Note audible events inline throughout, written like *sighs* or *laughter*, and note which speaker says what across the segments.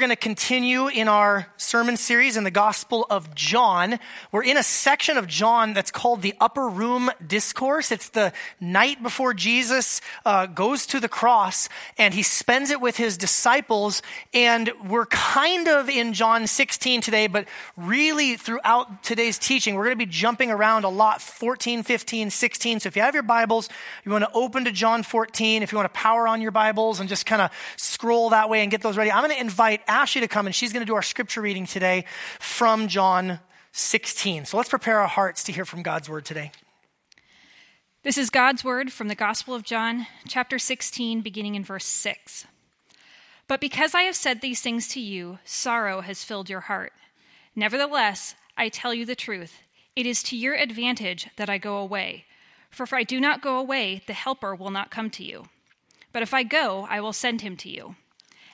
Speaker 1: going to continue in our sermon series in the Gospel of John. We're in a section of John that's called the Upper Room Discourse. It's the night before Jesus uh, goes to the cross and he spends it with his disciples. And we're kind of in John 16 today, but really throughout today's teaching, we're going to be jumping around a lot 14, 15, 16. So if you have your Bibles, you want to open to John 14. If you want to power on your Bibles and just kind of scroll that way and get those ready, I'm going to invite Ashley to come, and she's going to do our scripture reading today from John 16. So let's prepare our hearts to hear from God's word today.
Speaker 2: This is God's word from the Gospel of John, chapter 16, beginning in verse 6. But because I have said these things to you, sorrow has filled your heart. Nevertheless, I tell you the truth. It is to your advantage that I go away. For if I do not go away, the Helper will not come to you. But if I go, I will send him to you.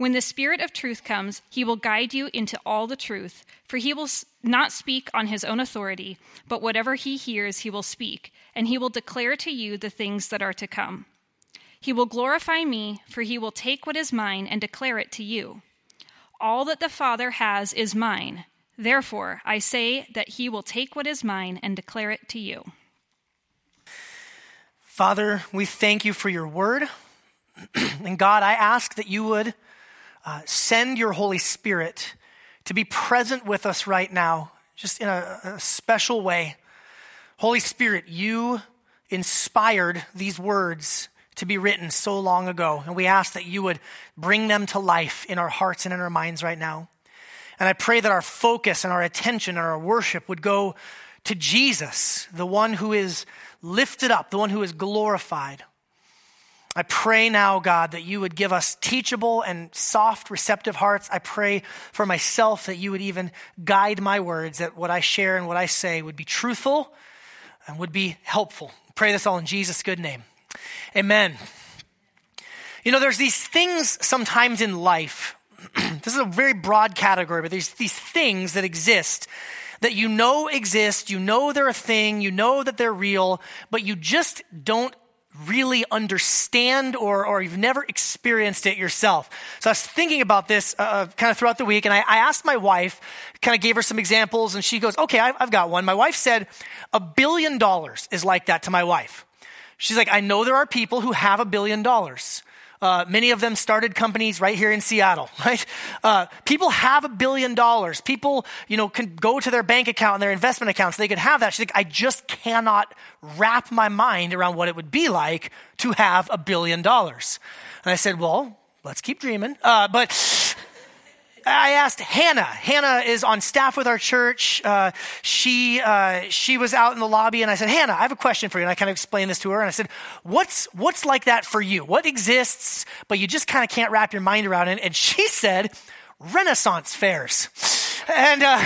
Speaker 2: When the Spirit of truth comes, he will guide you into all the truth, for he will not speak on his own authority, but whatever he hears, he will speak, and he will declare to you the things that are to come. He will glorify me, for he will take what is mine and declare it to you. All that the Father has is mine. Therefore, I say that he will take what is mine and declare it to you.
Speaker 1: Father, we thank you for your word. *clears throat* and God, I ask that you would uh, send your Holy Spirit to be present with us right now, just in a, a special way. Holy Spirit, you inspired these words to be written so long ago, and we ask that you would bring them to life in our hearts and in our minds right now. And I pray that our focus and our attention and our worship would go to Jesus, the one who is lifted up, the one who is glorified. I pray now, God, that you would give us teachable and soft, receptive hearts. I pray for myself that you would even guide my words, that what I share and what I say would be truthful and would be helpful. Pray this all in Jesus' good name. Amen. You know, there's these things sometimes in life. *clears throat* this is a very broad category, but there's these things that exist that you know exist, you know they're a thing, you know that they're real, but you just don't really understand or, or you've never experienced it yourself. So I was thinking about this uh, uh kind of throughout the week, and I, I, asked my wife, kind of gave her some examples, and she goes, Okay, I've, I've got one. My wife said, A billion dollars is like that to my wife. She's like, I know there are people who have a billion dollars. Uh, many of them started companies right here in Seattle, *laughs* right? Uh, people have a billion dollars. People, you know, can go to their bank account and their investment accounts. They could have that. She's like, I just cannot wrap my mind around what it would be like to have a billion dollars. And I said, well, let's keep dreaming. Uh, but I asked Hannah. Hannah is on staff with our church. Uh, she uh, she was out in the lobby, and I said, Hannah, I have a question for you. And I kind of explained this to her, and I said, What's what's like that for you? What exists, but you just kind of can't wrap your mind around it? And she *laughs* said, Renaissance fairs, and. Uh,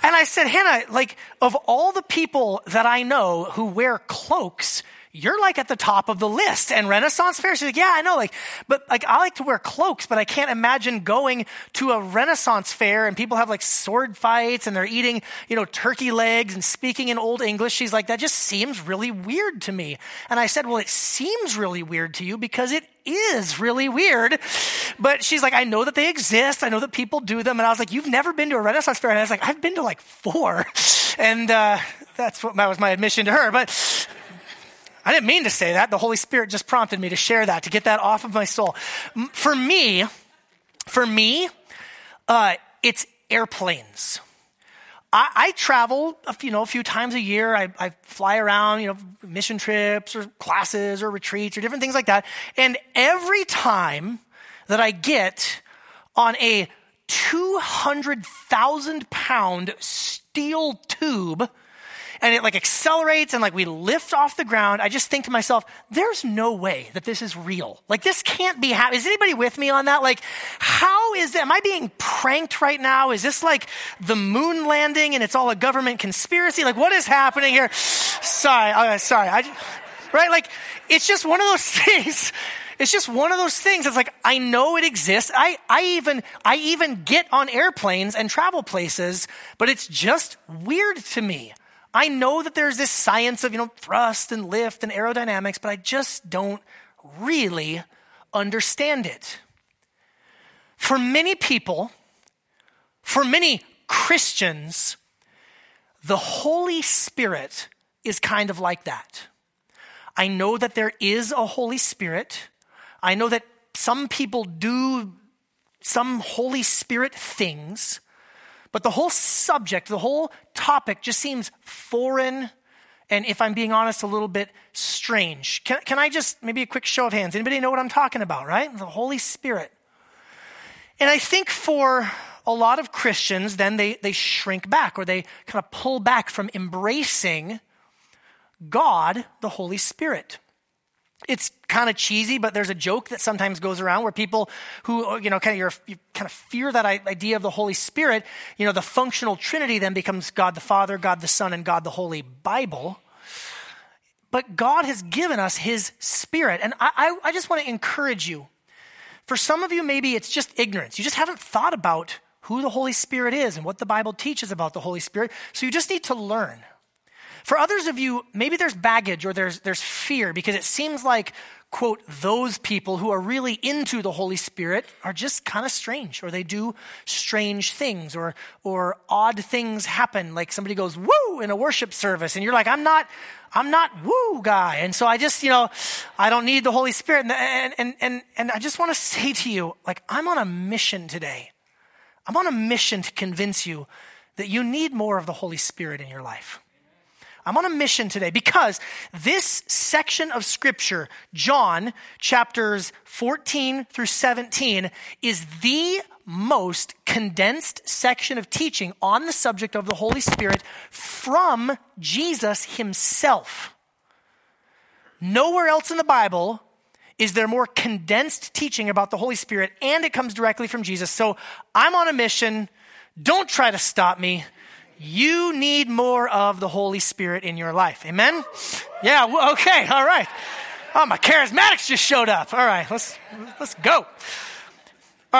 Speaker 1: and I said, Hannah, like, of all the people that I know who wear cloaks, you're like at the top of the list. And Renaissance fair, she's like, yeah, I know, like, but like, I like to wear cloaks, but I can't imagine going to a Renaissance fair and people have like sword fights and they're eating, you know, turkey legs and speaking in old English. She's like, that just seems really weird to me. And I said, well, it seems really weird to you because it is really weird. But she's like, I know that they exist. I know that people do them. And I was like, you've never been to a Renaissance fair? And I was like, I've been to like four. *laughs* And uh, that's what that was my admission to her. But I didn't mean to say that. The Holy Spirit just prompted me to share that, to get that off of my soul. For me, for me, uh, it's airplanes. I, I, travel, you know, a few times a year. I, I, fly around, you know, mission trips or classes or retreats or different things like that. And every time that I get on a 200,000 pound steel tube and it like accelerates and like we lift off the ground, I just think to myself, there's no way that this is real. Like this can't be happening. Is anybody with me on that? Like, how is that? Am I being pranked right now? Is this like the moon landing and it's all a government conspiracy? Like, what is happening here? Sorry, uh, sorry. I right? Like, it's just one of those *laughs* things. It's just one of those things. It's like, I know it exists. I, I even, I even get on airplanes and travel places, but it's just weird to me. I know that there's this science of, you know, thrust and lift and aerodynamics, but I just don't really understand it. For many people, for many Christians, the Holy Spirit is kind of like that. I know that there is a Holy Spirit. I know that some people do some Holy Spirit things, but the whole subject, the whole topic just seems foreign and, if I'm being honest, a little bit strange. Can, can I just, maybe a quick show of hands? Anybody know what I'm talking about, right? The Holy Spirit. And I think for a lot of Christians, then they, they shrink back or they kind of pull back from embracing God, the Holy Spirit. It's kind of cheesy, but there's a joke that sometimes goes around where people who, you know, kind of, you kind of fear that idea of the Holy Spirit, you know, the functional Trinity then becomes God the Father, God the Son, and God the Holy Bible. But God has given us His Spirit. And I, I, I just want to encourage you. For some of you, maybe it's just ignorance. You just haven't thought about who the Holy Spirit is and what the Bible teaches about the Holy Spirit. So you just need to learn. For others of you, maybe there's baggage or there's, there's fear because it seems like, quote, those people who are really into the Holy Spirit are just kind of strange or they do strange things or, or odd things happen. Like somebody goes, woo, in a worship service. And you're like, I'm not, I'm not woo guy. And so I just, you know, I don't need the Holy Spirit. And, and, and, and I just want to say to you, like, I'm on a mission today. I'm on a mission to convince you that you need more of the Holy Spirit in your life. I'm on a mission today because this section of scripture, John chapters 14 through 17, is the most condensed section of teaching on the subject of the Holy Spirit from Jesus himself. Nowhere else in the Bible is there more condensed teaching about the Holy Spirit, and it comes directly from Jesus. So I'm on a mission. Don't try to stop me. You need more of the Holy Spirit in your life. Amen? Yeah, okay, all right. Oh, my charismatics just showed up. All right, let's, let's go. All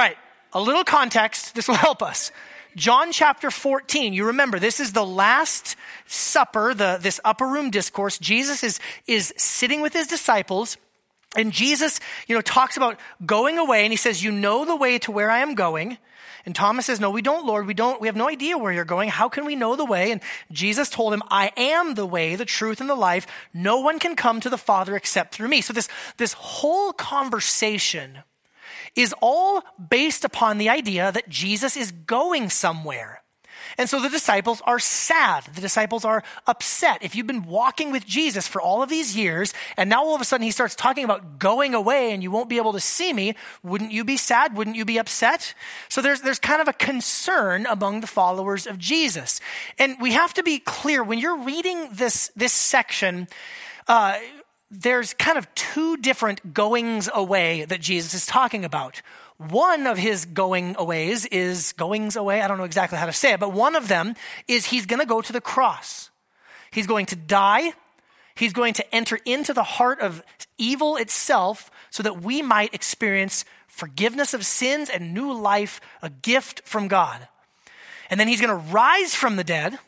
Speaker 1: right, a little context. This will help us. John chapter 14, you remember, this is the last supper, the, this upper room discourse. Jesus is, is sitting with his disciples and Jesus, you know, talks about going away and he says, You know the way to where I am going. And Thomas says, No, we don't, Lord. We don't, we have no idea where you're going. How can we know the way? And Jesus told him, I am the way, the truth, and the life. No one can come to the Father except through me. So this, this whole conversation is all based upon the idea that Jesus is going somewhere. And so the disciples are sad. The disciples are upset. If you've been walking with Jesus for all of these years, and now all of a sudden he starts talking about going away and you won't be able to see me, wouldn't you be sad? Wouldn't you be upset? So there's, there's kind of a concern among the followers of Jesus. And we have to be clear when you're reading this, this section, uh, there's kind of two different goings away that Jesus is talking about. One of his going aways is goings away. I don't know exactly how to say it, but one of them is he's going to go to the cross. He's going to die. He's going to enter into the heart of evil itself so that we might experience forgiveness of sins and new life, a gift from God. And then he's going to rise from the dead.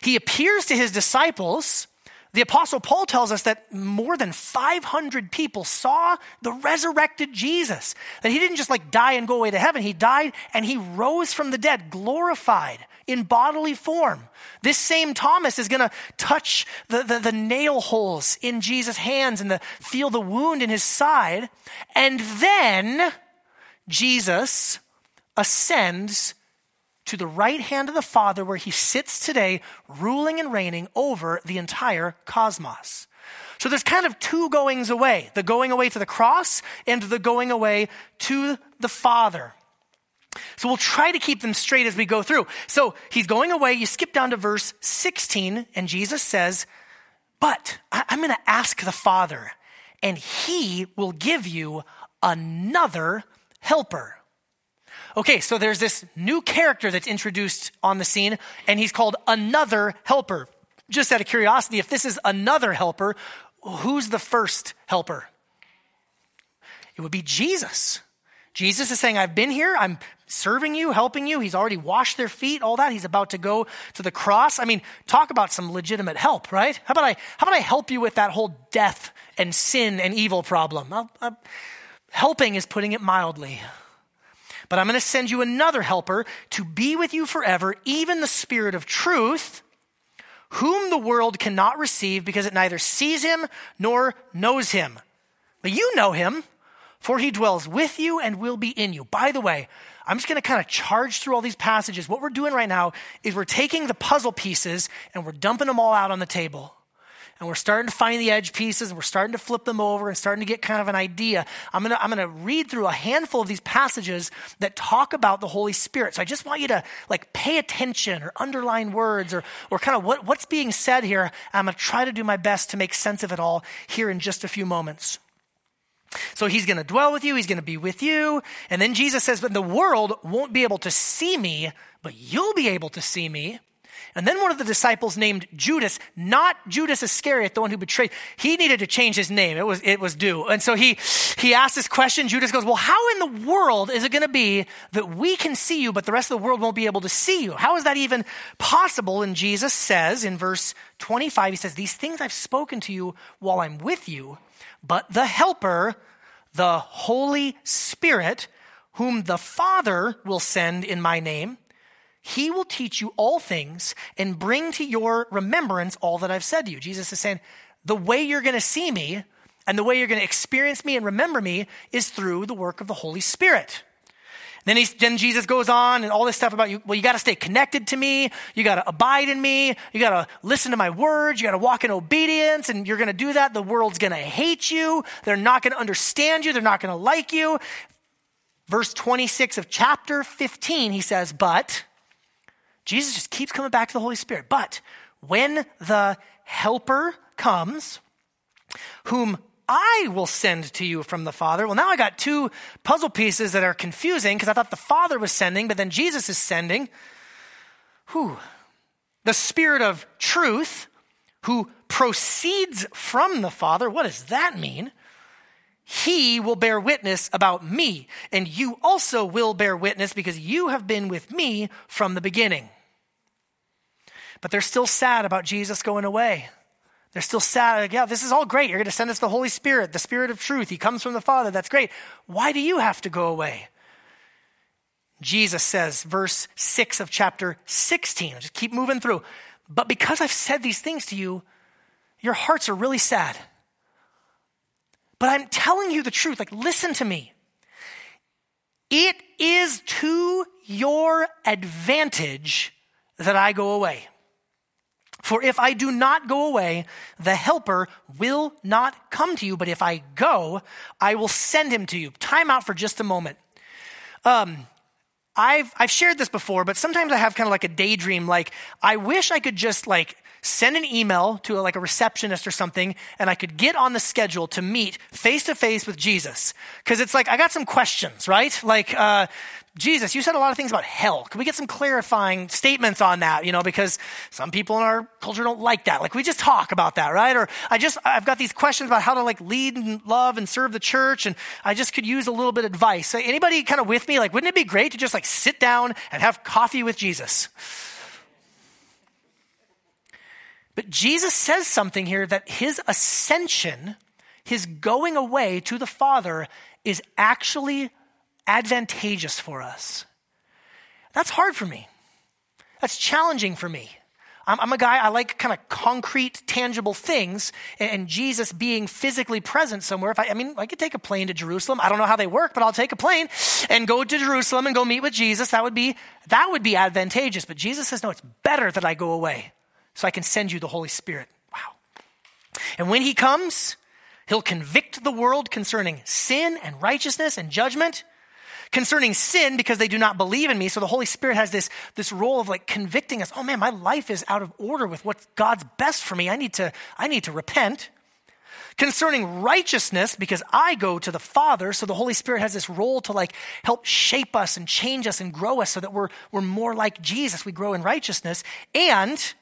Speaker 1: He appears to his disciples the Apostle Paul tells us that more than 500 people saw the resurrected Jesus. That he didn't just like die and go away to heaven. He died and he rose from the dead, glorified in bodily form. This same Thomas is going to touch the, the, the, nail holes in Jesus' hands and the, feel the wound in his side. And then Jesus ascends to the right hand of the Father, where he sits today, ruling and reigning over the entire cosmos. So there's kind of two goings away the going away to the cross and the going away to the Father. So we'll try to keep them straight as we go through. So he's going away. You skip down to verse 16, and Jesus says, But I'm going to ask the Father, and he will give you another helper Okay, so there's this new character that's introduced on the scene, and he's called another helper. Just out of curiosity, if this is another helper, who's the first helper? It would be Jesus. Jesus is saying, I've been here, I'm serving you, helping you. He's already washed their feet, all that. He's about to go to the cross. I mean, talk about some legitimate help, right? How about I, how about I help you with that whole death and sin and evil problem? I'll, I'll, helping is putting it mildly. But I'm going to send you another helper to be with you forever, even the Spirit of truth, whom the world cannot receive because it neither sees him nor knows him. But you know him for he dwells with you and will be in you. By the way, I'm just going to kind of charge through all these passages. What we're doing right now is we're taking the puzzle pieces and we're dumping them all out on the table. And we're starting to find the edge pieces and we're starting to flip them over and starting to get kind of an idea. I'm going to, I'm going to read through a handful of these passages that talk about the Holy Spirit. So I just want you to like pay attention or underline words or, or kind of what, what's being said here. I'm going to try to do my best to make sense of it all here in just a few moments. So he's going to dwell with you, he's going to be with you. And then Jesus says, But the world won't be able to see me, but you'll be able to see me. And then one of the disciples named Judas, not Judas Iscariot, the one who betrayed, he needed to change his name. It was, it was due. And so he, he asked this question. Judas goes, Well, how in the world is it going to be that we can see you, but the rest of the world won't be able to see you? How is that even possible? And Jesus says in verse 25, He says, These things I've spoken to you while I'm with you but the Helper, the Holy Spirit, whom the Father will send in my name, he will teach you all things and bring to your remembrance all that I've said to you. Jesus is saying, the way you're going to see me and the way you're going to experience me and remember me is through the work of the Holy Spirit. Then, then Jesus goes on and all this stuff about you. Well, you got to stay connected to me. You got to abide in me. You got to listen to my words. You got to walk in obedience. And you're going to do that. The world's going to hate you. They're not going to understand you. They're not going to like you. Verse 26 of chapter 15, he says, But Jesus just keeps coming back to the Holy Spirit. But when the Helper comes, whom I will send to you from the Father. Well, now I got two puzzle pieces that are confusing because I thought the Father was sending, but then Jesus is sending. Who? The Spirit of truth who proceeds from the Father. What does that mean? He will bear witness about me, and you also will bear witness because you have been with me from the beginning. But they're still sad about Jesus going away. They're still sad. Like, yeah, this is all great. You're going to send us the Holy Spirit, the Spirit of truth. He comes from the Father. That's great. Why do you have to go away? Jesus says, verse 6 of chapter 16. Just keep moving through. But because I've said these things to you, your hearts are really sad. But I'm telling you the truth. Like, listen to me. It is to your advantage that I go away. For if I do not go away, the helper will not come to you. But if I go, I will send him to you. Time out for just a moment. Um, I've, I've shared this before, but sometimes I have kind of like a daydream. Like, I wish I could just like send an email to a, like a receptionist or something and I could get on the schedule to meet face to face with Jesus. Cause it's like, I got some questions, right? Like, uh, Jesus, you said a lot of things about hell. Can we get some clarifying statements on that? You know, because some people in our culture don't like that. Like, we just talk about that, right? Or I just, I've got these questions about how to like lead and love and serve the church, and I just could use a little bit of advice. Anybody kind of with me? Like, wouldn't it be great to just like sit down and have coffee with Jesus? But Jesus says something here that his ascension, his going away to the Father, is actually advantageous for us. That's hard for me. That's challenging for me. I'm, a guy, I like kind of concrete, tangible things, and, and, Jesus being physically present somewhere. If I, I mean, I could take a plane to Jerusalem. I don't know how they work, but I'll take a plane and go to Jerusalem and go meet with Jesus. That would be, that would be advantageous. But Jesus says, no, it's better that I go away so I can send you the Holy Spirit. Wow. And when he comes, he'll convict the world concerning sin and righteousness and judgment concerning sin because they do not believe in me. So the Holy Spirit has this, this role of like convicting us. Oh man, my life is out of order with what God's best for me. I need to, I need to repent. Concerning righteousness, because I go to the Father, so the Holy Spirit has this role to like help shape us and change us and grow us so that we're, we're more like Jesus. We grow in righteousness. And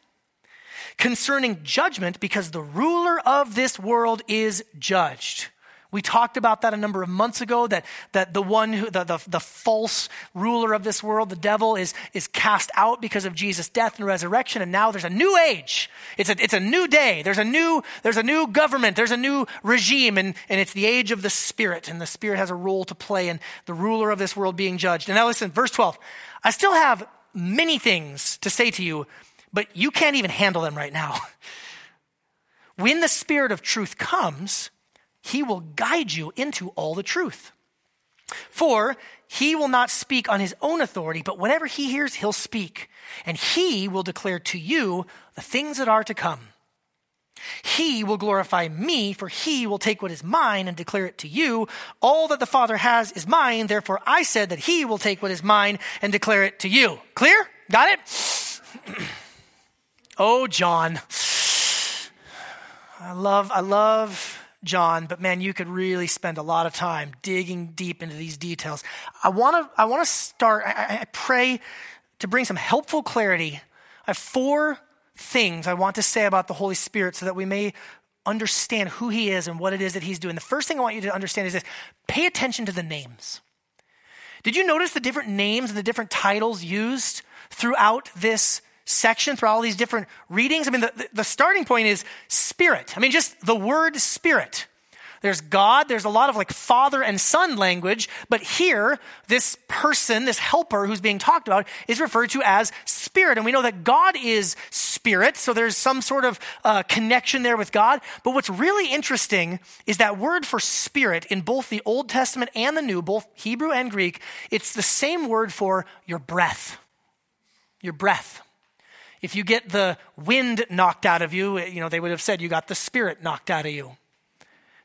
Speaker 1: concerning judgment because the ruler of this world is judged. We talked about that a number of months ago that, that the one who, the, the, the, false ruler of this world, the devil, is, is cast out because of Jesus' death and resurrection. And now there's a new age. It's a, it's a new day. There's a new, there's a new government. There's a new regime. And, and it's the age of the Spirit. And the Spirit has a role to play in the ruler of this world being judged. And now listen, verse 12. I still have many things to say to you, but you can't even handle them right now. *laughs* when the Spirit of truth comes, he will guide you into all the truth. For he will not speak on his own authority, but whatever he hears, he'll speak. And he will declare to you the things that are to come. He will glorify me, for he will take what is mine and declare it to you. All that the Father has is mine, therefore I said that he will take what is mine and declare it to you. Clear? Got it? *sniffs* oh, John. I love, I love John, but man, you could really spend a lot of time digging deep into these details. I want to I want to start. I, I pray to bring some helpful clarity. I have four things I want to say about the Holy Spirit so that we may understand who He is and what it is that He's doing. The first thing I want you to understand is this: pay attention to the names. Did you notice the different names and the different titles used throughout this section through all these different readings. I mean, the, the starting point is spirit. I mean, just the word spirit. There's God, there's a lot of like father and son language, but here, this person, this helper who's being talked about is referred to as spirit. And we know that God is spirit, so there's some sort of uh, connection there with God. But what's really interesting is that word for spirit in both the Old Testament and the New, both Hebrew and Greek, it's the same word for your breath. Your breath. If you get the wind knocked out of you, you know, they would have said you got the spirit knocked out of you.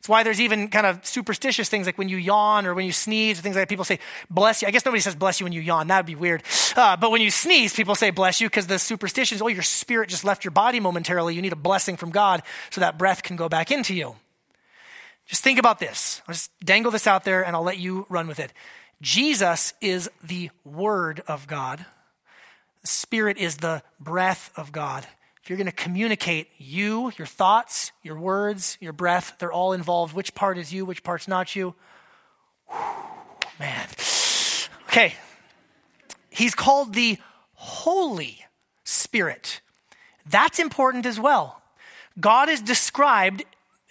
Speaker 1: It's why there's even kind of superstitious things like when you yawn or when you sneeze, or things like that. People say, bless you. I guess nobody says bless you when you yawn. That would be weird. Uh, but when you sneeze, people say bless you because the superstition is, oh, your spirit just left your body momentarily. You need a blessing from God so that breath can go back into you. Just think about this. I'll just dangle this out there and I'll let you run with it. Jesus is the Word of God. Spirit is the breath of God. If you're going to communicate you, your thoughts, your words, your breath, they're all involved. Which part is you, which part's not you? Whew, man. Okay. He's called the Holy Spirit. That's important as well. God is described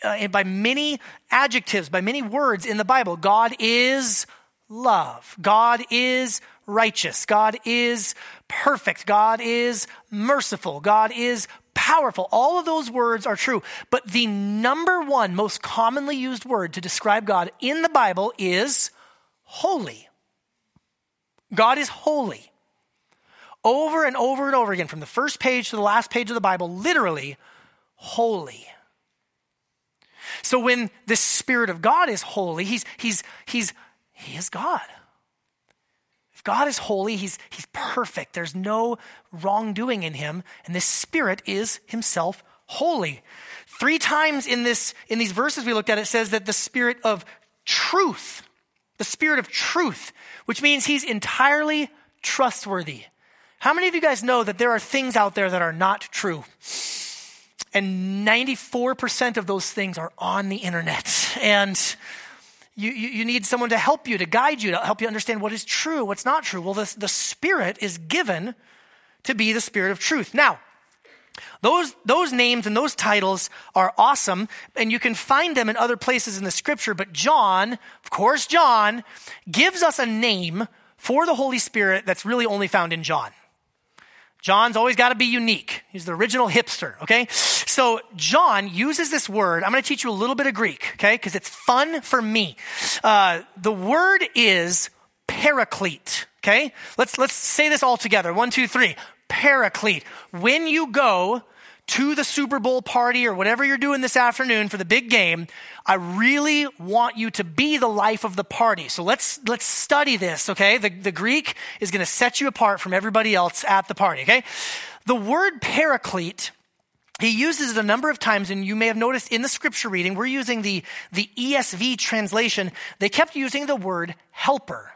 Speaker 1: uh, by many adjectives, by many words in the Bible. God is love. God is righteous. God is perfect. God is merciful. God is powerful. All of those words are true. But the number one most commonly used word to describe God in the Bible is holy. God is holy. Over and over and over again, from the first page to the last page of the Bible, literally, holy. So when the Spirit of God is holy, he's, he's, he's, he is God. God is holy, he's, he's perfect. There's no wrongdoing in him, and this spirit is himself holy. Three times in this in these verses we looked at it says that the spirit of truth, the spirit of truth, which means he's entirely trustworthy. How many of you guys know that there are things out there that are not true? And 94% of those things are on the internet. And you, you, you, need someone to help you, to guide you, to help you understand what is true, what's not true. Well, the, the Spirit is given to be the Spirit of truth. Now, those, those names and those titles are awesome, and you can find them in other places in the scripture. But John, of course, John, gives us a name for the Holy Spirit that's really only found in John. John's always got to be unique. He's the original hipster, okay? So John uses this word. I'm going to teach you a little bit of Greek, okay? Because it's fun for me. Uh, the word is paraclete, okay? Let's, let's say this all together. One, two, three. Paraclete. When you go to the Super Bowl party or whatever you're doing this afternoon for the big game, I really want you to be the life of the party. So let's, let's study this, okay? The, the Greek is going to set you apart from everybody else at the party, okay? The word paraclete, he uses it a number of times, and you may have noticed in the scripture reading, we're using the, the ESV translation. They kept using the word helper.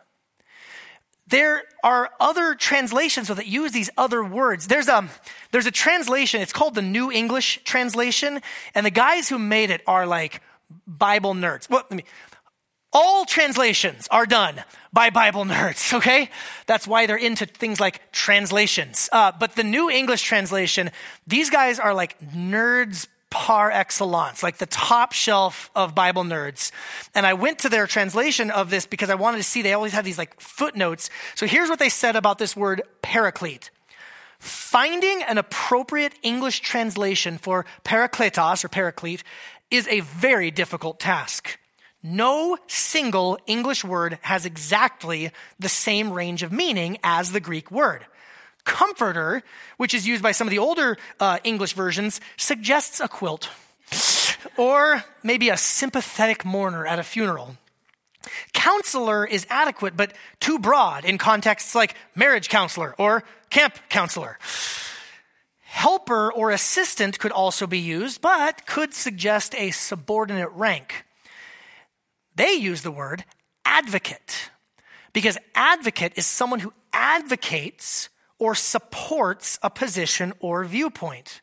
Speaker 1: There are other translations that use these other words. There's a, there's a translation, it's called the New English Translation, and the guys who made it are like Bible nerds. Well, let me, all translations are done by Bible nerds, *laughs* okay? That's why they're into things like translations. Uh, but the New English Translation, these guys are like nerds par excellence, like the top shelf of Bible nerds. And I went to their translation of this because I wanted to see, they always have these like footnotes. So here's what they said about this word paraclete. Finding an appropriate English translation for parakletos or paraclete is a very difficult task. No single English word has exactly the same range of meaning as the Greek word comforter, which is used by some of the older uh, English versions, suggests a quilt or maybe a sympathetic mourner at a funeral. Counselor is adequate, but too broad in contexts like marriage counselor or camp counselor. Helper or assistant could also be used, but could suggest a subordinate rank. They use the word advocate because advocate is someone who advocates or supports a position or viewpoint.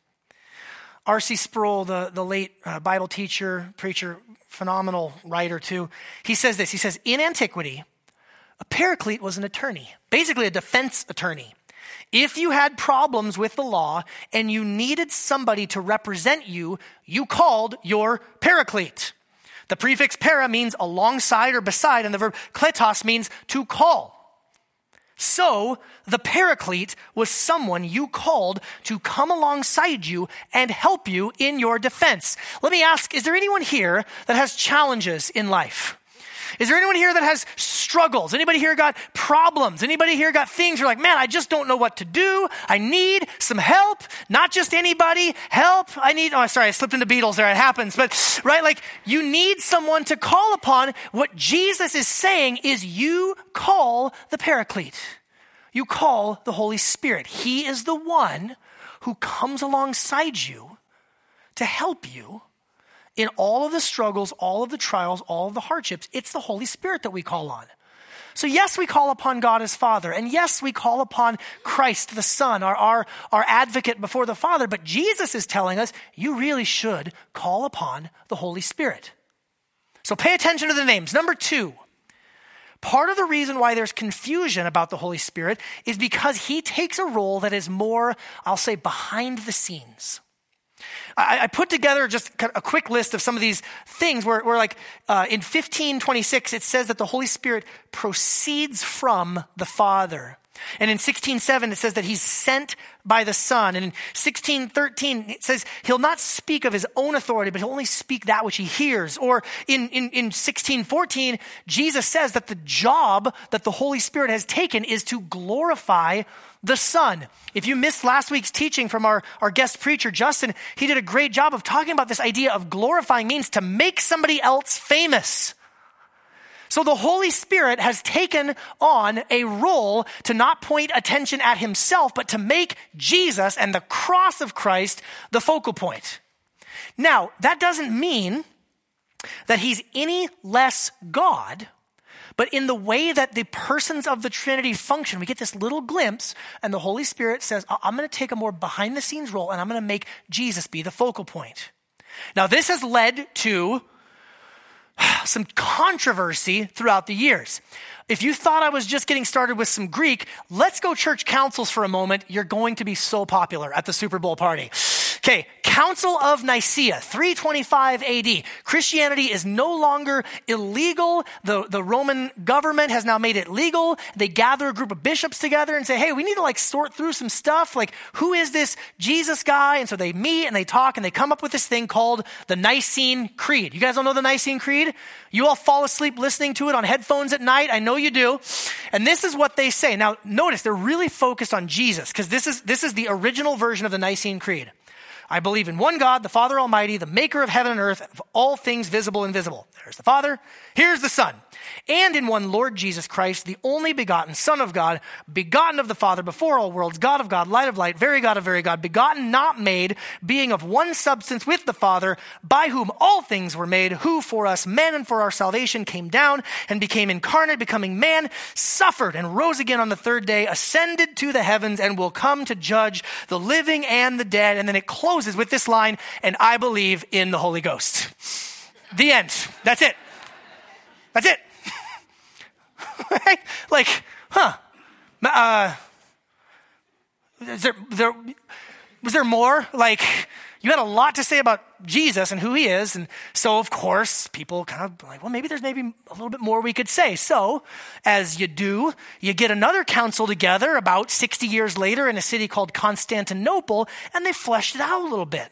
Speaker 1: R.C. Sproul, the, the late uh, Bible teacher, preacher, phenomenal writer too, he says this. He says, In antiquity, a paraclete was an attorney, basically a defense attorney. If you had problems with the law and you needed somebody to represent you, you called your paraclete. The prefix para means alongside or beside, and the verb kletos means to call. So, the paraclete was someone you called to come alongside you and help you in your defense. Let me ask, is there anyone here that has challenges in life? Is there anyone here that has struggles? Anybody here got problems? Anybody here got things you're like, man, I just don't know what to do. I need some help. Not just anybody. Help. I need, oh, sorry, I slipped into Beatles there. It happens. But, right, like you need someone to call upon. What Jesus is saying is you call the paraclete. You call the Holy Spirit. He is the one who comes alongside you to help you in all of the struggles, all of the trials, all of the hardships, it's the Holy Spirit that we call on. So, yes, we call upon God as Father, and yes, we call upon Christ the Son, our, our, our advocate before the Father, but Jesus is telling us you really should call upon the Holy Spirit. So, pay attention to the names. Number two, part of the reason why there's confusion about the Holy Spirit is because he takes a role that is more, I'll say, behind the scenes. I, I, put together just a quick list of some of these things where, where like, uh, in 1526, it says that the Holy Spirit proceeds from the Father. And in 16:7 it says that he's sent by the Son. And in 16:13 it says he'll not speak of his own authority, but he'll only speak that which he hears. Or in, in, in 16:14, Jesus says that the job that the Holy Spirit has taken is to glorify the Son. If you missed last week's teaching from our, our guest preacher, Justin, he did a great job of talking about this idea of glorifying means to make somebody else famous. So the Holy Spirit has taken on a role to not point attention at himself, but to make Jesus and the cross of Christ the focal point. Now, that doesn't mean that he's any less God, but in the way that the persons of the Trinity function, we get this little glimpse, and the Holy Spirit says, I'm going to take a more behind the scenes role and I'm going to make Jesus be the focal point. Now, this has led to *sighs* some controversy throughout the years. If you thought I was just getting started with some Greek, let's go church councils for a moment. You're going to be so popular at the Super Bowl party. Okay, Council of Nicaea, 325 AD. Christianity is no longer illegal. The, the Roman government has now made it legal. They gather a group of bishops together and say, hey, we need to like sort through some stuff. Like, who is this Jesus guy? And so they meet and they talk and they come up with this thing called the Nicene Creed. You guys don't know the Nicene Creed? You all fall asleep listening to it on headphones at night. I know you do. And this is what they say. Now, notice they're really focused on Jesus because this is, this is the original version of the Nicene Creed. I believe in one God, the Father Almighty, the maker of heaven and earth, of all things visible and invisible. There's the Father, here's the Son. And in one Lord Jesus Christ, the only begotten Son of God, begotten of the Father before all worlds, God of God, light of light, very God of very God, begotten, not made, being of one substance with the Father, by whom all things were made, who for us men and for our salvation came down and became incarnate, becoming man, suffered and rose again on the third day, ascended to the heavens, and will come to judge the living and the dead. And then it closes with this line, and I believe in the Holy Ghost. The end. That's it. That's it. *laughs* like, huh? Uh, is there, there, was there more? Like, you had a lot to say about Jesus and who he is. And so, of course, people kind of like, well, maybe there's maybe a little bit more we could say. So, as you do, you get another council together about 60 years later in a city called Constantinople, and they fleshed it out a little bit.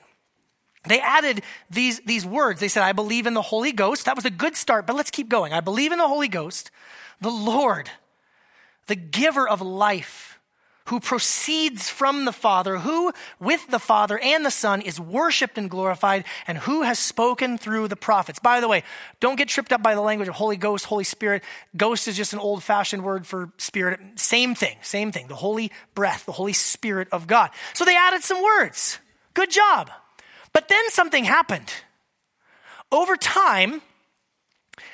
Speaker 1: They added these, these words. They said, I believe in the Holy Ghost. That was a good start, but let's keep going. I believe in the Holy Ghost, the Lord, the giver of life, who proceeds from the Father, who with the Father and the Son is worshiped and glorified, and who has spoken through the prophets. By the way, don't get tripped up by the language of Holy Ghost, Holy Spirit. Ghost is just an old fashioned word for spirit. Same thing, same thing. The Holy breath, the Holy Spirit of God. So they added some words. Good job. But then something happened. Over time,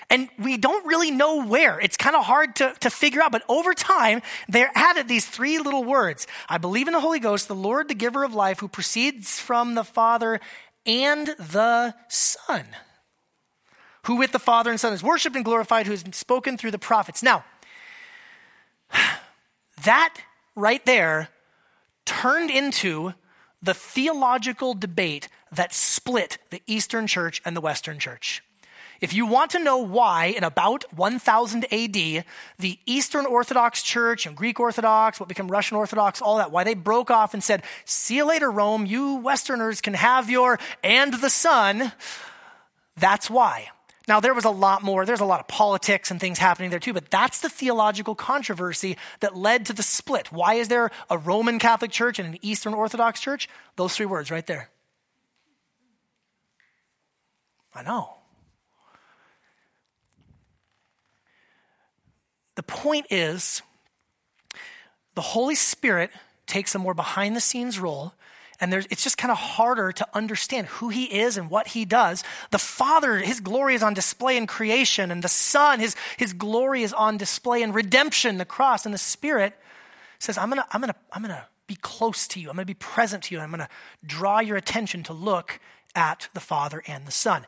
Speaker 1: and we don't really know where. It's kind of hard to, to figure out, but over time, they added these three little words I believe in the Holy Ghost, the Lord, the giver of life, who proceeds from the Father and the Son, who with the Father and Son is worshiped and glorified, who has spoken through the prophets. Now, *sighs* that right there turned into the theological debate that split the Eastern Church and the Western Church. If you want to know why, in about 1000 AD, the Eastern Orthodox Church and Greek Orthodox, what became Russian Orthodox, all that, why they broke off and said, See you later, Rome, you Westerners can have your and the Son, that's why. Now, there was a lot more, there's a lot of politics and things happening there too, but that's the theological controversy that led to the split. Why is there a Roman Catholic Church and an Eastern Orthodox Church? Those three words right there. I know. The point is, the Holy Spirit takes a more behind the scenes role and it's just kind of harder to understand who he is and what he does. The Father, his glory is on display in creation, and the Son, his, his glory is on display in redemption, the cross, and the Spirit says, I'm gonna, I'm gonna, I'm gonna be close to you, I'm gonna be present to you, I'm gonna draw your attention to look at the Father and the Son.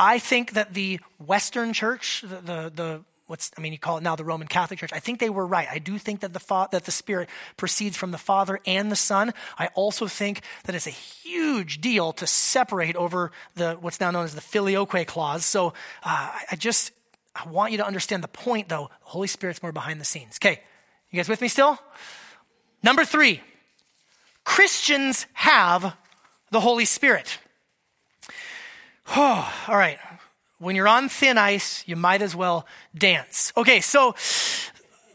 Speaker 1: I think that the Western church, the, the, the what's I mean, you call it now the Roman Catholic Church. I think they were right. I do think that the fa- that the Spirit proceeds from the Father and the Son. I also think that it's a huge deal to separate over the what's now known as the filioque clause. So uh, I just I want you to understand the point, though. The Holy Spirit's more behind the scenes. Okay, you guys with me still? Number three, Christians have the Holy Spirit. Oh, *sighs* all right when you're on thin ice, you might as well dance. Okay, so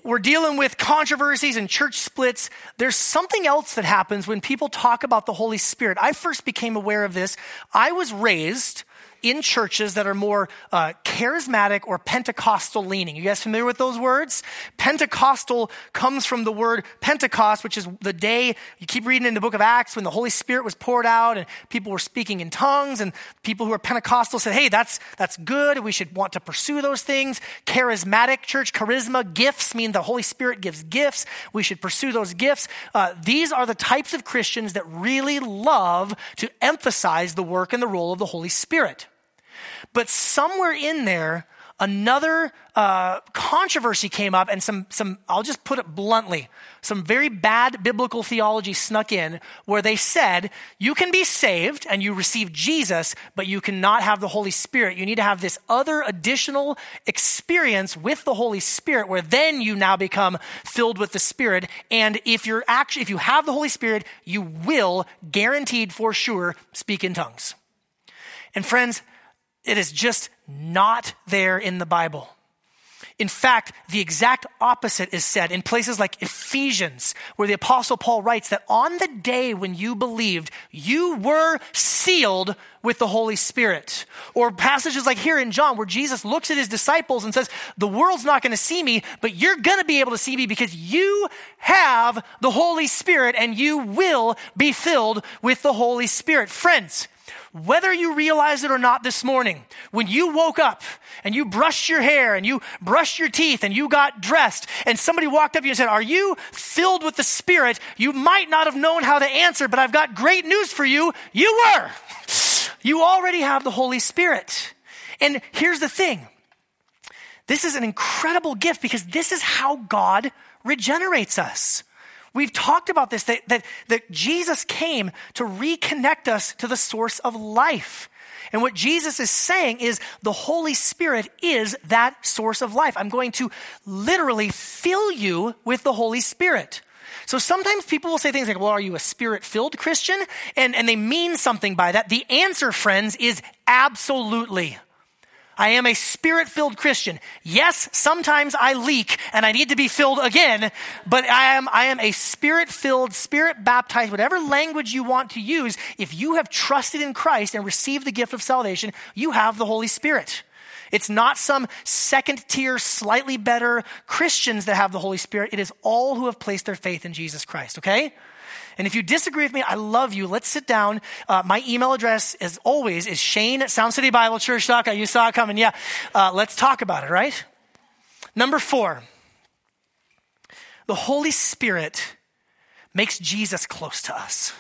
Speaker 1: we're dealing with controversies and church splits. There's something else that happens when people talk about the Holy Spirit. I first became aware of this. I was raised in churches that are more uh, charismatic or Pentecostal leaning. You guys familiar with those words? Pentecostal comes from the word Pentecost, which is the day you keep reading in the book of Acts when the Holy Spirit was poured out and people were speaking in tongues, and people who are Pentecostal said, "Hey, that's that's good. We should want to pursue those things." Charismatic church, charisma, gifts mean the Holy Spirit gives gifts. We should pursue those gifts. Uh, these are the types of Christians that really love to emphasize the work and the role of the Holy Spirit. But somewhere in there, another uh, controversy came up, and some, some, I'll just put it bluntly, some very bad biblical theology snuck in where they said, you can be saved and you receive Jesus, but you cannot have the Holy Spirit. You need to have this other additional experience with the Holy Spirit where then you now become filled with the Spirit. And if you're actually, if you have the Holy Spirit, you will guaranteed for sure speak in tongues. And friends, it is just not there in the Bible. In fact, the exact opposite is said in places like Ephesians, where the Apostle Paul writes that on the day when you believed, you were sealed with the Holy Spirit. Or passages like here in John, where Jesus looks at his disciples and says, The world's not going to see me, but you're going to be able to see me because you have the Holy Spirit and you will be filled with the Holy Spirit. Friends, whether you realize it or not this morning, when you woke up and you brushed your hair and you brushed your teeth and you got dressed and somebody walked up to you and said, Are you filled with the Spirit? You might not have known how to answer, but I've got great news for you. You were. *sighs* You already have the Holy Spirit. And here's the thing this is an incredible gift because this is how God regenerates us. We've talked about this that, that, that Jesus came to reconnect us to the source of life. And what Jesus is saying is the Holy Spirit is that source of life. I'm going to literally fill you with the Holy Spirit. So sometimes people will say things like, well, are you a spirit filled Christian? And, and they mean something by that. The answer, friends, is absolutely. I am a spirit filled Christian. Yes, sometimes I leak and I need to be filled again, but I am, I am a spirit filled, spirit baptized, whatever language you want to use. If you have trusted in Christ and received the gift of salvation, you have the Holy Spirit. It's not some second tier, slightly better Christians that have the Holy Spirit. It is all who have placed their faith in Jesus Christ, okay? And if you disagree with me, I love you. Let's sit down. Uh, my email address, as always, is shane at soundcitybiblechurch.com. You saw it coming. Yeah. Uh, let's talk about it, right? Number four, the Holy Spirit makes Jesus close to us.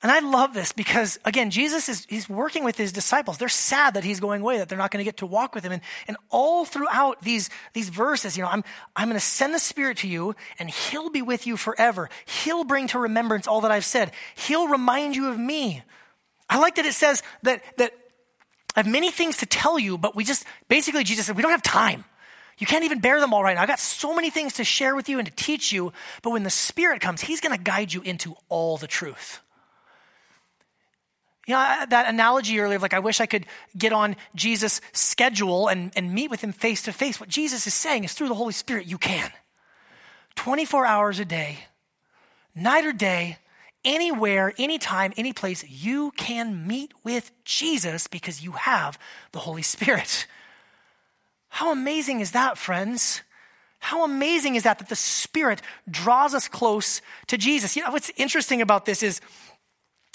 Speaker 1: And I love this because, again, Jesus is he's working with his disciples. They're sad that he's going away, that they're not going to get to walk with him. And, and all throughout these, these verses, you know, I'm, I'm going to send the Spirit to you, and he'll be with you forever. He'll bring to remembrance all that I've said. He'll remind you of me. I like that it says that, that I have many things to tell you, but we just, basically, Jesus said, we don't have time. You can't even bear them all right now. I got so many things to share with you and to teach you, but when the Spirit comes, He's going to guide you into all the truth. You know, that analogy earlier of like, I wish I could get on Jesus' schedule and, and meet with him face to face. What Jesus is saying is through the Holy Spirit, you can. 24 hours a day, night or day, anywhere, anytime, any place, you can meet with Jesus because you have the Holy Spirit. How amazing is that, friends? How amazing is that that the Spirit draws us close to Jesus? You know, what's interesting about this is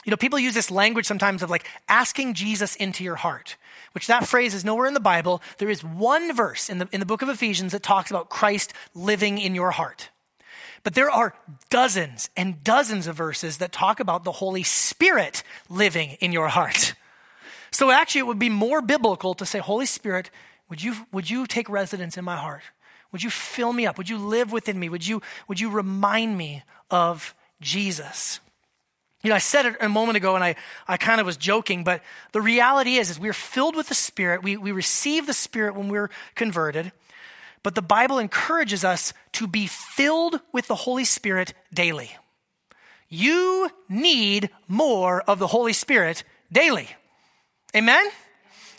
Speaker 1: you know, people use this language sometimes of like asking Jesus into your heart, which that phrase is nowhere in the Bible. There is one verse in the, in the book of Ephesians that talks about Christ living in your heart. But there are dozens and dozens of verses that talk about the Holy Spirit living in your heart. So actually, it would be more biblical to say, Holy Spirit, would you, would you take residence in my heart? Would you fill me up? Would you live within me? Would you, would you remind me of Jesus? You know, I said it a moment ago and I, I kind of was joking, but the reality is, is we're filled with the Spirit. We, we receive the Spirit when we're converted. But the Bible encourages us to be filled with the Holy Spirit daily. You need more of the Holy Spirit daily. Amen?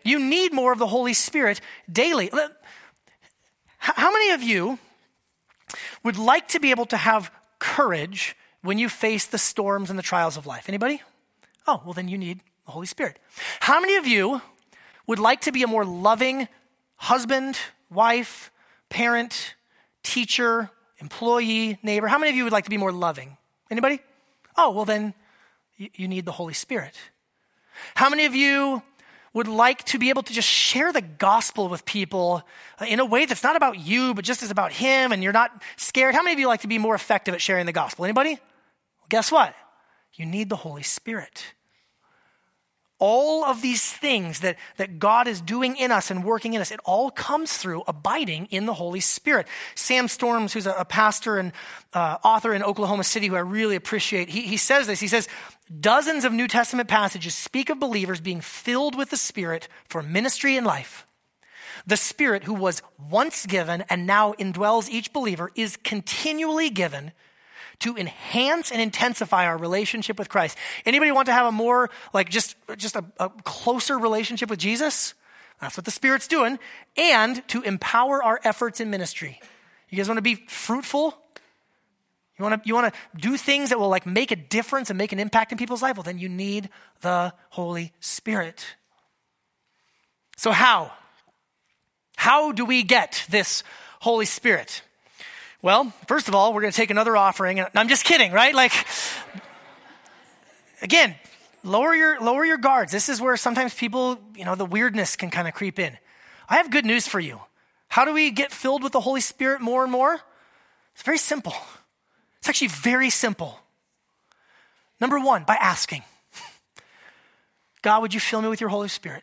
Speaker 1: You need more of the Holy Spirit daily. How many of you would like to be able to have courage when you face the storms and the trials of life? Anybody? Oh, well, then you need the Holy Spirit. How many of you would like to be a more loving husband, wife, parent, teacher, employee, neighbor? How many of you would like to be more loving? Anybody? Oh, well, then you need the Holy Spirit. How many of you would like to be able to just share the gospel with people uh, in a way that's not about you, but just is about Him and you're not scared? How many of you like to be more effective at sharing the gospel? Anybody? Guess what? You need the Holy Spirit. All of these things that, that God is doing in us and working in us, it all comes through abiding in the Holy Spirit. Sam Storms, who's a, a pastor and uh, author in Oklahoma City, who I really appreciate, he, he says this. He says, Dozens of New Testament passages speak of believers being filled with the Spirit for ministry and life. The Spirit, who was once given and now indwells each believer, is continually given to enhance and intensify our relationship with Christ. Anybody want to have a more, like, just, just a, a closer relationship with Jesus? That's what the Spirit's doing. And to empower our efforts in ministry. You guys want to be fruitful? You want to you want to do things that will like make a difference and make an impact in people's life? Well, then you need the Holy Spirit. So how? How do we get this Holy Spirit? Well, first of all, we're going to take another offering. I'm just kidding, right? Like again, lower your lower your guards. This is where sometimes people, you know, the weirdness can kind of creep in. I have good news for you. How do we get filled with the Holy Spirit more and more? It's very simple. It's actually very simple. Number 1, by asking. *laughs* God, would you fill me with your Holy Spirit?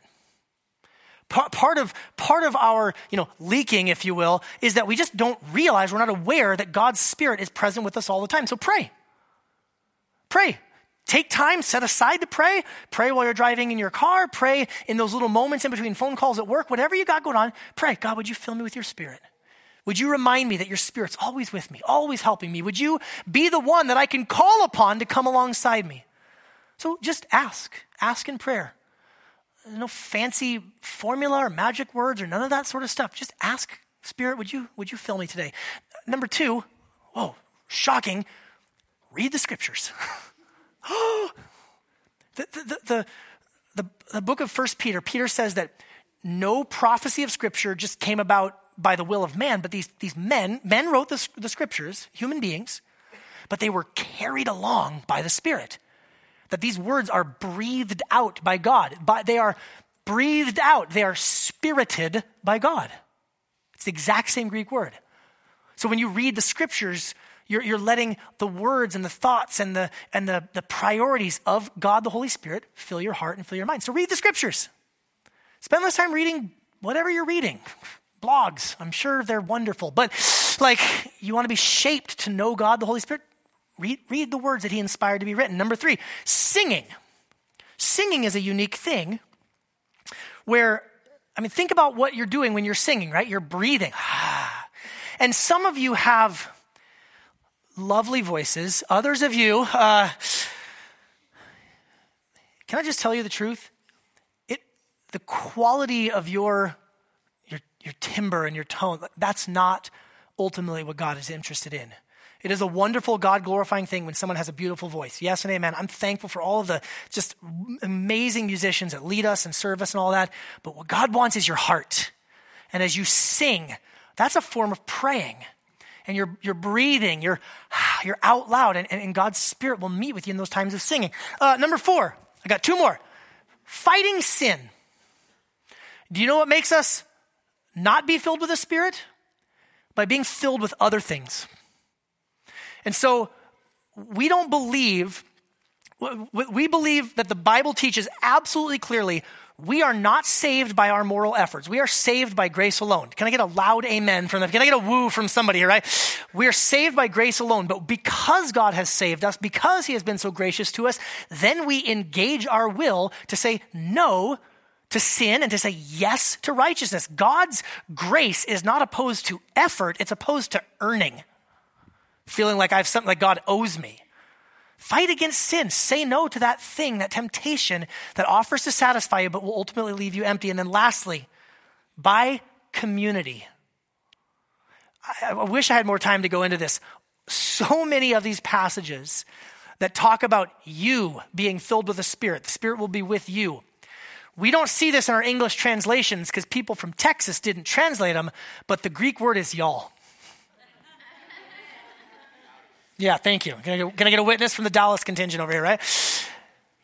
Speaker 1: Part of, part of our you know, leaking, if you will, is that we just don't realize, we're not aware that God's Spirit is present with us all the time. So pray. Pray. Take time, set aside to pray. Pray while you're driving in your car. Pray in those little moments in between phone calls at work. Whatever you got going on, pray. God, would you fill me with your spirit? Would you remind me that your spirit's always with me, always helping me? Would you be the one that I can call upon to come alongside me? So just ask. Ask in prayer. No fancy formula or magic words or none of that sort of stuff. Just ask, Spirit, would you, would you fill me today? Number two, whoa, shocking, read the scriptures. *gasps* the, the, the, the, book of First Peter, Peter says that no prophecy of Scripture just came about by the will of man, but these, these men, men wrote the, the Scriptures, human beings, but they were carried along by the Spirit. That these words are breathed out by God. By, they are breathed out, they are spirited by God. It's the exact same Greek word. So when you read the Scriptures, you're, you're letting the words and the thoughts and, the, and the, the priorities of God the Holy Spirit fill your heart and fill your mind. So read the scriptures. Spend less time reading whatever you're reading. Blogs, I'm sure they're wonderful. But like, you want to be shaped to know God the Holy Spirit? Read, read the words that He inspired to be written. Number three, singing. Singing is a unique thing where, I mean, think about what you're doing when you're singing, right? You're breathing. *sighs* And some of you have lovely voices. Others of you, uh, can I just tell you the truth? It, the quality of your, your, your timbre and your tone, that's not ultimately what God is interested in. It is a wonderful, God glorifying thing when someone has a beautiful voice. Yes and amen. I'm thankful for all of the just amazing musicians that lead us and serve us and all that. But what God wants is your heart. And as you sing, that's a form of praying and you're, you're breathing, you're, *sighs* you're out loud, and, and God's Spirit will meet with you in those times of singing. Uh, number four, I got two more. Fighting sin. Do you know what makes us not be filled with the Spirit? By being filled with other things. And so we don't believe, we believe that the Bible teaches absolutely clearly we are not saved by our moral efforts. We are saved by grace alone. Can I get a loud amen from them? Can I get a woo from somebody here, right? We are saved by grace alone, but because God has saved us, because He has been so gracious to us, then we engage our will to say no to sin and to say yes to righteousness. God's grace is not opposed to effort, it's opposed to earning. Feeling like I have something like God owes me. Fight against sin. Say no to that thing, that temptation that offers to satisfy you but will ultimately leave you empty. And then lastly, by community. I, I wish I had more time to go into this. So many of these passages that talk about you being filled with the Spirit, the Spirit will be with you. We don't see this in our English translations because people from Texas didn't translate them, but the Greek word is y'all. Yeah, thank you. Can I, get, a witness from the Dallas contingent over here, right?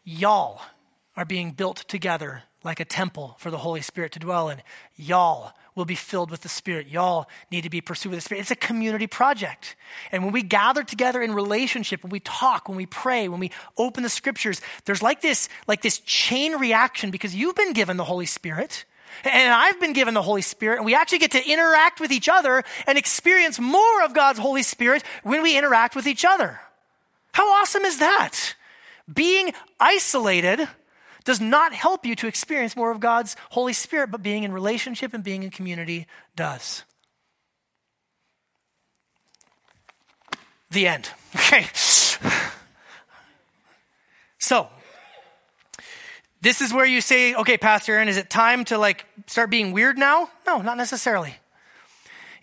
Speaker 1: Y'all are being built together like a temple for the Holy Spirit to dwell in. Y'all will be filled with the Spirit. Y'all need to be pursued with the Spirit. It's a community project. And when we gather together in relationship, when we talk, when we pray, when we open the scriptures, there's like this, like this chain reaction because you've been given the Holy Spirit. And I've been given the Holy Spirit, and we actually get to interact with each other and experience more of God's Holy Spirit when we interact with each other. How awesome is that? Being isolated does not help you to experience more of God's Holy Spirit, but being in relationship and being in community does. The end. *laughs* Okay. So, This is where you say, okay, Pastor Aaron, is it time to like start being weird now? No, not necessarily.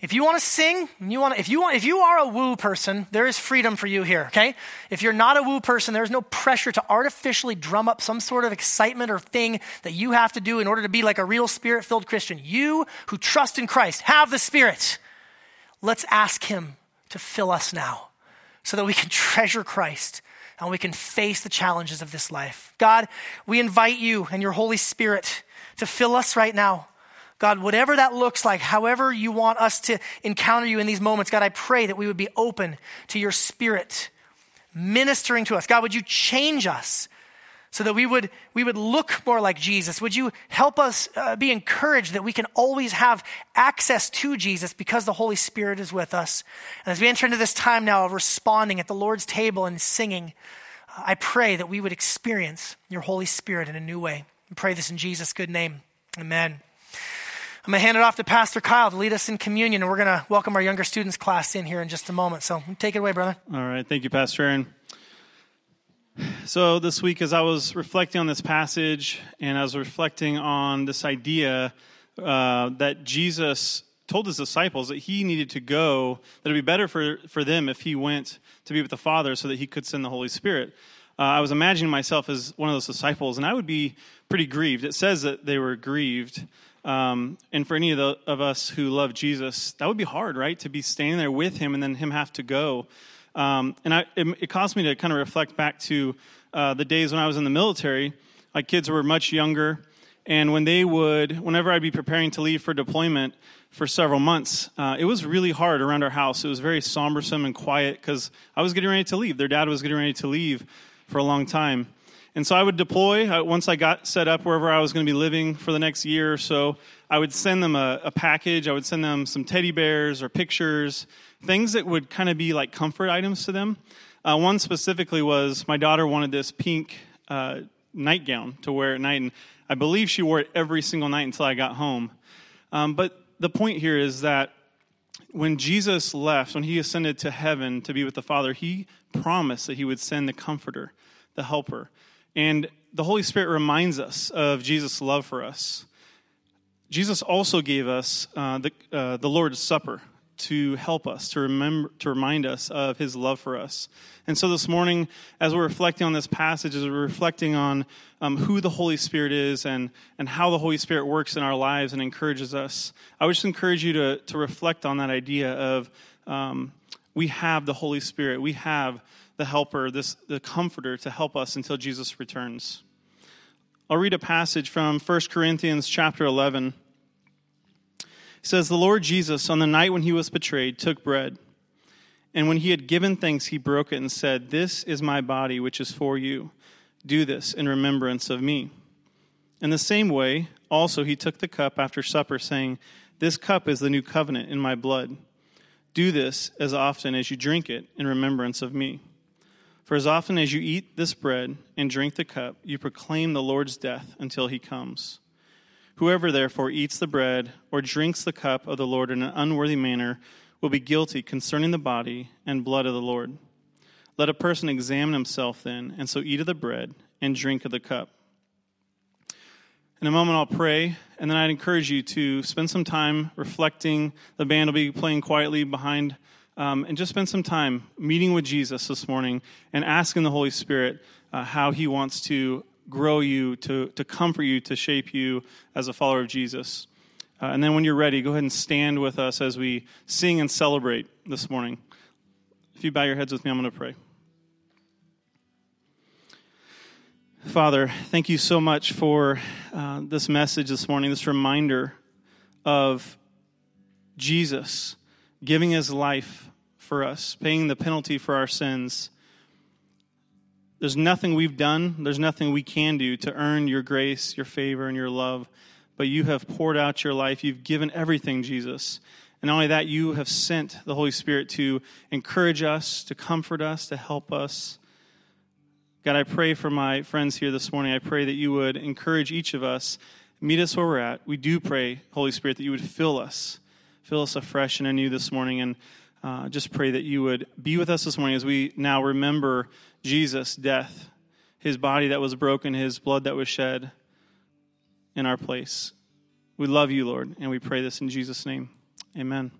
Speaker 1: If you want to sing, you want to, if you want, if you are a woo person, there is freedom for you here. Okay. If you're not a woo person, there's no pressure to artificially drum up some sort of excitement or thing that you have to do in order to be like a real spirit-filled Christian. You who trust in Christ have the Spirit. Let's ask Him to fill us now, so that we can *laughs* treasure Christ and we can face the challenges of this life. God, we invite you and your Holy Spirit to fill us right now. God, whatever that looks like, however you want us to encounter you in these moments, God, I pray that we would be open to your spirit ministering to us. God, would you change us so that we would, we would look more like Jesus? Would you help us uh, be encouraged that we can always have access to Jesus because the Holy Spirit is with us? And as we enter into this time now of responding at the Lord's table and singing, uh, I pray that we would experience your Holy Spirit in a new way. I pray this in Jesus' good name. Amen. I'm going to hand it off to Pastor Kyle to lead us in communion, and we're going to welcome our younger students class in here in just a moment. So take it away, brother.
Speaker 3: All right. Thank you, Pastor Aaron. So, this week, as I was reflecting on this passage and I was reflecting on this idea uh, that Jesus told his disciples that he needed to go, that it would be better for, for them if he went to be with the Father so that he could send the Holy Spirit. Uh, I was imagining myself as one of those disciples, and I would be pretty grieved. It says that they were grieved. Um, and for any of, the, of us who love Jesus, that would be hard, right? To be standing there with him and then him have to go. Um, and I, it, it, caused me to kind of reflect back to uh, the days when I was in the military. My kids were much younger, and when they would, whenever I'd be preparing to leave for deployment for several months, uh, it was really hard around our house. It was very sombersome and quiet because I was getting ready to leave. Their dad was getting ready to leave for a long time. And so I would deploy uh, once I got set up wherever I was going to be living for the next year or so. I would send them a, a package. I would send them some teddy bears or pictures, things that would kind of be like comfort items to them. Uh, one specifically was my daughter wanted this pink uh, nightgown to wear at night, and I believe she wore it every single night until I got home. Um, but the point here is that when Jesus left, when he ascended to heaven to be with the Father, he promised that he would send the Comforter, the Helper. And the Holy Spirit reminds us of Jesus' love for us. Jesus also gave us uh, the, uh, the Lord's Supper to help us, to remember, to remind us of his love for us. And so this morning, as we're reflecting on this passage, as we're reflecting on um, who the Holy Spirit is and, and how the Holy Spirit works in our lives and encourages us, I would just encourage you to, to reflect on that idea of um, we have the Holy Spirit. We have the helper, this, the comforter to help us until Jesus returns. I'll read a passage from 1 Corinthians chapter 11. It says, The Lord Jesus, on the night when he was betrayed, took bread. And when he had given thanks, he broke it and said, This is my body, which is for you. Do this in remembrance of me. In the same way, also he took the cup after supper, saying, This cup is the new covenant in my blood. Do this as often as you drink it in remembrance of me. For as often as you eat this bread and drink the cup, you proclaim the Lord's death until he comes. Whoever therefore eats the bread or drinks the cup of the Lord in an unworthy manner will be guilty concerning the body and blood of the Lord. Let a person examine himself then, and so eat of the bread and drink of the cup. In a moment, I'll pray, and then I'd encourage you to spend some time reflecting. The band will be playing quietly behind um, and just spend some time meeting with Jesus this morning and asking the Holy Spirit uh, how He wants to grow you, to, to comfort you, to shape you as a follower of Jesus. Uh, and then when you're ready, go ahead and stand with us as we sing and celebrate this morning. If you bow your heads with me, I'm going to pray. Father, thank you so much for uh, this message this morning, this reminder of Jesus giving his life for us, paying the penalty for our sins. There's nothing we've done, there's nothing we can do to earn your grace, your favor, and your love, but you have poured out your life. You've given everything, Jesus. And not only that, you have sent the Holy Spirit to encourage us, to comfort us, to help us. God, I pray for my friends here this morning. I pray that you would encourage each of us, meet us where we're at. We do pray, Holy Spirit, that you would fill us fill us afresh and anew this morning. And uh, just pray that you would be with us this morning as we now remember Jesus' death, his body that was broken, his blood that was shed in our place. We love you, Lord, and we pray this in Jesus' name. Amen.